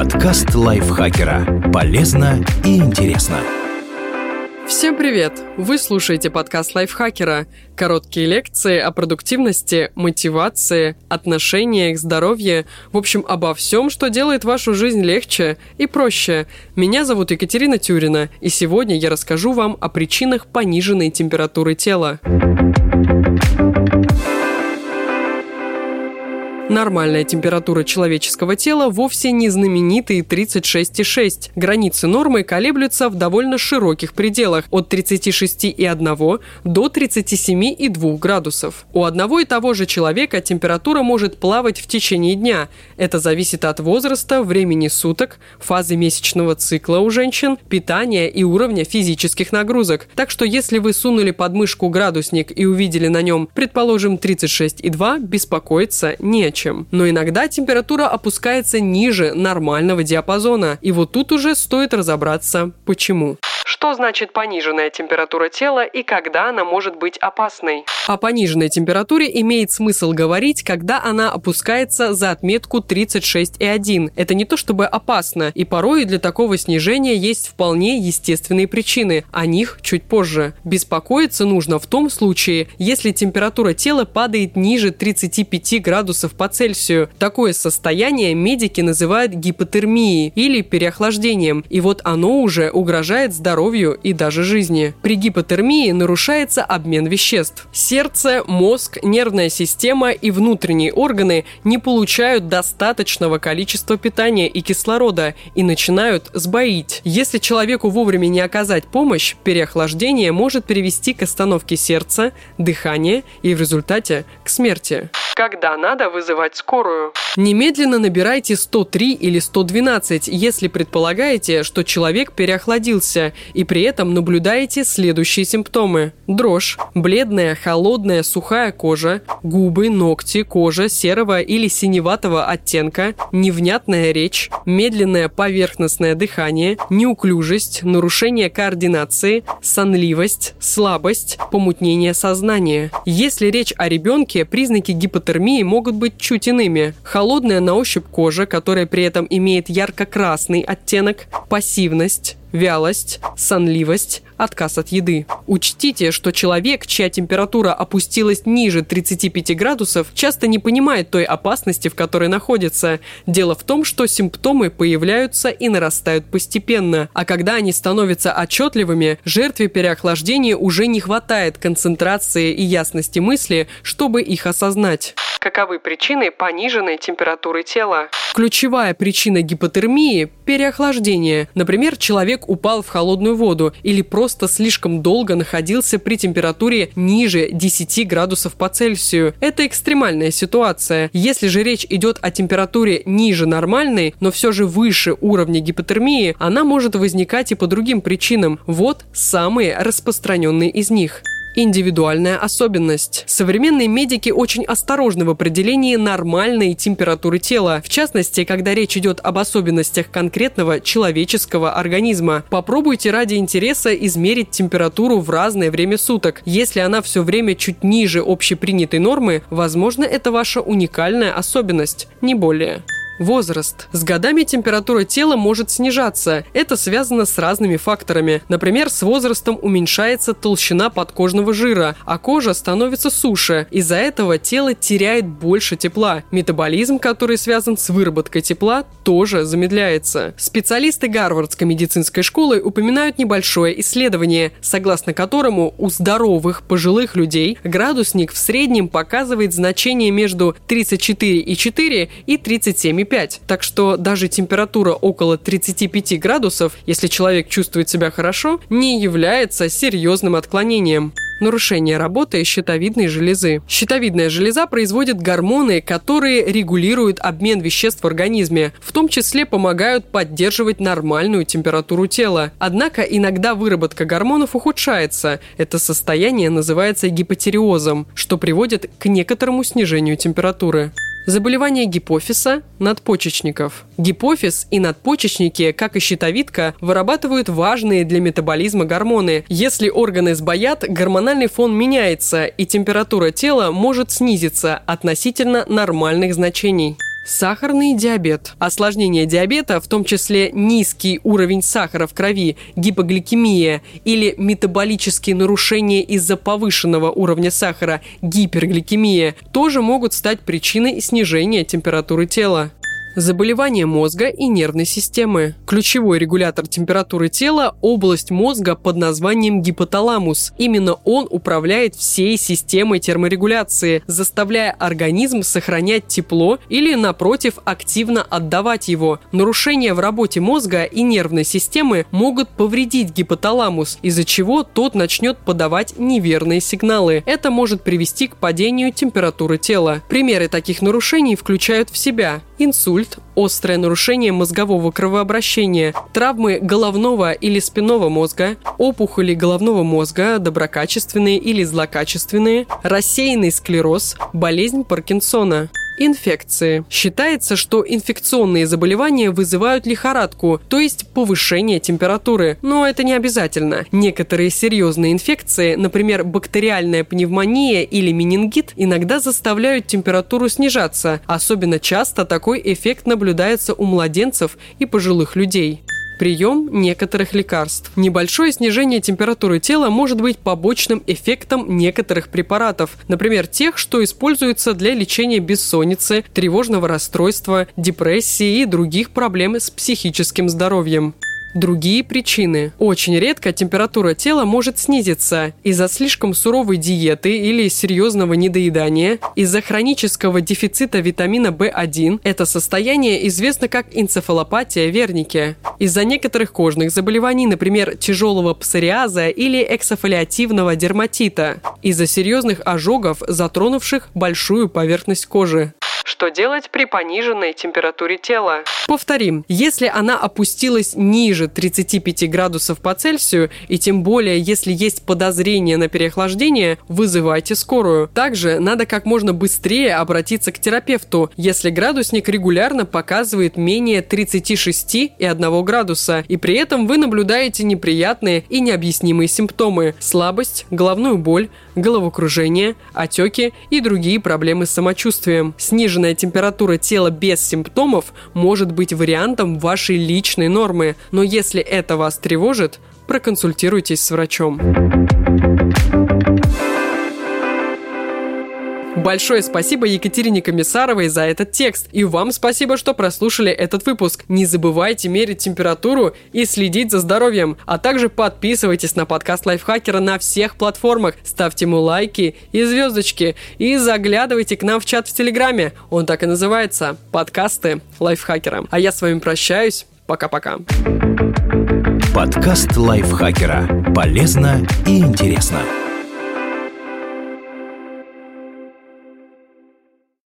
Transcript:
Подкаст лайфхакера. Полезно и интересно. Всем привет! Вы слушаете подкаст лайфхакера. Короткие лекции о продуктивности, мотивации, отношениях, здоровье. В общем, обо всем, что делает вашу жизнь легче и проще. Меня зовут Екатерина Тюрина, и сегодня я расскажу вам о причинах пониженной температуры тела. Нормальная температура человеческого тела вовсе не знаменитые 36,6. Границы нормы колеблются в довольно широких пределах от 36,1 до 37,2 градусов. У одного и того же человека температура может плавать в течение дня. Это зависит от возраста, времени суток, фазы месячного цикла у женщин, питания и уровня физических нагрузок. Так что если вы сунули под мышку градусник и увидели на нем, предположим, 36,2, беспокоиться не о чем. Но иногда температура опускается ниже нормального диапазона. И вот тут уже стоит разобраться, почему. Что значит пониженная температура тела и когда она может быть опасной? О пониженной температуре имеет смысл говорить, когда она опускается за отметку 36,1. Это не то чтобы опасно, и порой для такого снижения есть вполне естественные причины. О них чуть позже. Беспокоиться нужно в том случае, если температура тела падает ниже 35 градусов по Цельсию. Такое состояние медики называют гипотермией или переохлаждением, и вот оно уже угрожает здоровью здоровью и даже жизни. При гипотермии нарушается обмен веществ. Сердце, мозг, нервная система и внутренние органы не получают достаточного количества питания и кислорода и начинают сбоить. Если человеку вовремя не оказать помощь, переохлаждение может привести к остановке сердца, дыхания и в результате к смерти когда надо вызывать скорую. Немедленно набирайте 103 или 112, если предполагаете, что человек переохладился, и при этом наблюдаете следующие симптомы. Дрожь, бледная, холодная, сухая кожа, губы, ногти, кожа серого или синеватого оттенка, невнятная речь, медленное поверхностное дыхание, неуклюжесть, нарушение координации, сонливость, слабость, помутнение сознания. Если речь о ребенке, признаки гипотермии могут быть чуть иными. Холодная на ощупь кожа, которая при этом имеет ярко-красный оттенок, пассивность, вялость, сонливость, отказ от еды. Учтите, что человек, чья температура опустилась ниже 35 градусов, часто не понимает той опасности, в которой находится. Дело в том, что симптомы появляются и нарастают постепенно, а когда они становятся отчетливыми, жертве переохлаждения уже не хватает концентрации и ясности мысли, чтобы их осознать. Каковы причины пониженной температуры тела? Ключевая причина гипотермии – переохлаждение. Например, человек упал в холодную воду или просто слишком долго находился при температуре ниже 10 градусов по Цельсию. Это экстремальная ситуация. Если же речь идет о температуре ниже нормальной, но все же выше уровня гипотермии, она может возникать и по другим причинам. Вот самые распространенные из них индивидуальная особенность. Современные медики очень осторожны в определении нормальной температуры тела, в частности, когда речь идет об особенностях конкретного человеческого организма. Попробуйте ради интереса измерить температуру в разное время суток. Если она все время чуть ниже общепринятой нормы, возможно, это ваша уникальная особенность, не более. Возраст. С годами температура тела может снижаться. Это связано с разными факторами. Например, с возрастом уменьшается толщина подкожного жира, а кожа становится суше. Из-за этого тело теряет больше тепла. Метаболизм, который связан с выработкой тепла, тоже замедляется. Специалисты Гарвардской медицинской школы упоминают небольшое исследование, согласно которому у здоровых пожилых людей градусник в среднем показывает значение между 34,4 и 37,5 35. Так что даже температура около 35 градусов, если человек чувствует себя хорошо, не является серьезным отклонением нарушение работы щитовидной железы. Щитовидная железа производит гормоны, которые регулируют обмен веществ в организме, в том числе помогают поддерживать нормальную температуру тела. Однако иногда выработка гормонов ухудшается. Это состояние называется гипотериозом, что приводит к некоторому снижению температуры. Заболевание гипофиза, надпочечников. Гипофиз и надпочечники, как и щитовидка, вырабатывают важные для метаболизма гормоны. Если органы сбоят, гормональный фон меняется, и температура тела может снизиться относительно нормальных значений. Сахарный диабет. Осложнение диабета, в том числе низкий уровень сахара в крови, гипогликемия или метаболические нарушения из-за повышенного уровня сахара, гипергликемия, тоже могут стать причиной снижения температуры тела. Заболевания мозга и нервной системы. Ключевой регулятор температуры тела – область мозга под названием гипоталамус. Именно он управляет всей системой терморегуляции, заставляя организм сохранять тепло или, напротив, активно отдавать его. Нарушения в работе мозга и нервной системы могут повредить гипоталамус, из-за чего тот начнет подавать неверные сигналы. Это может привести к падению температуры тела. Примеры таких нарушений включают в себя инсульт, острое нарушение мозгового кровообращения, травмы головного или спинного мозга, опухоли головного мозга, доброкачественные или злокачественные, рассеянный склероз, болезнь Паркинсона. Инфекции. Считается, что инфекционные заболевания вызывают лихорадку, то есть повышение температуры. Но это не обязательно. Некоторые серьезные инфекции, например, бактериальная пневмония или менингит, иногда заставляют температуру снижаться. Особенно часто такой эффект наблюдается у младенцев и пожилых людей прием некоторых лекарств. Небольшое снижение температуры тела может быть побочным эффектом некоторых препаратов, например, тех, что используются для лечения бессонницы, тревожного расстройства, депрессии и других проблем с психическим здоровьем. Другие причины. Очень редко температура тела может снизиться из-за слишком суровой диеты или серьезного недоедания, из-за хронического дефицита витамина В1. Это состояние известно как энцефалопатия верники. Из-за некоторых кожных заболеваний, например, тяжелого псориаза или эксофолиативного дерматита. Из-за серьезных ожогов, затронувших большую поверхность кожи. Что делать при пониженной температуре тела? Повторим, если она опустилась ниже 35 градусов по Цельсию, и тем более, если есть подозрение на переохлаждение, вызывайте скорую. Также надо как можно быстрее обратиться к терапевту, если градусник регулярно показывает менее 36,1 градуса, и при этом вы наблюдаете неприятные и необъяснимые симптомы – слабость, головную боль, головокружение, отеки и другие проблемы с самочувствием. Сниженная Пониженная температура тела без симптомов может быть вариантом вашей личной нормы, но если это вас тревожит, проконсультируйтесь с врачом. Большое спасибо Екатерине Комиссаровой за этот текст. И вам спасибо, что прослушали этот выпуск. Не забывайте мерить температуру и следить за здоровьем. А также подписывайтесь на подкаст Лайфхакера на всех платформах. Ставьте ему лайки и звездочки. И заглядывайте к нам в чат в Телеграме. Он так и называется. Подкасты Лайфхакера. А я с вами прощаюсь. Пока-пока. Подкаст Лайфхакера. Полезно и интересно.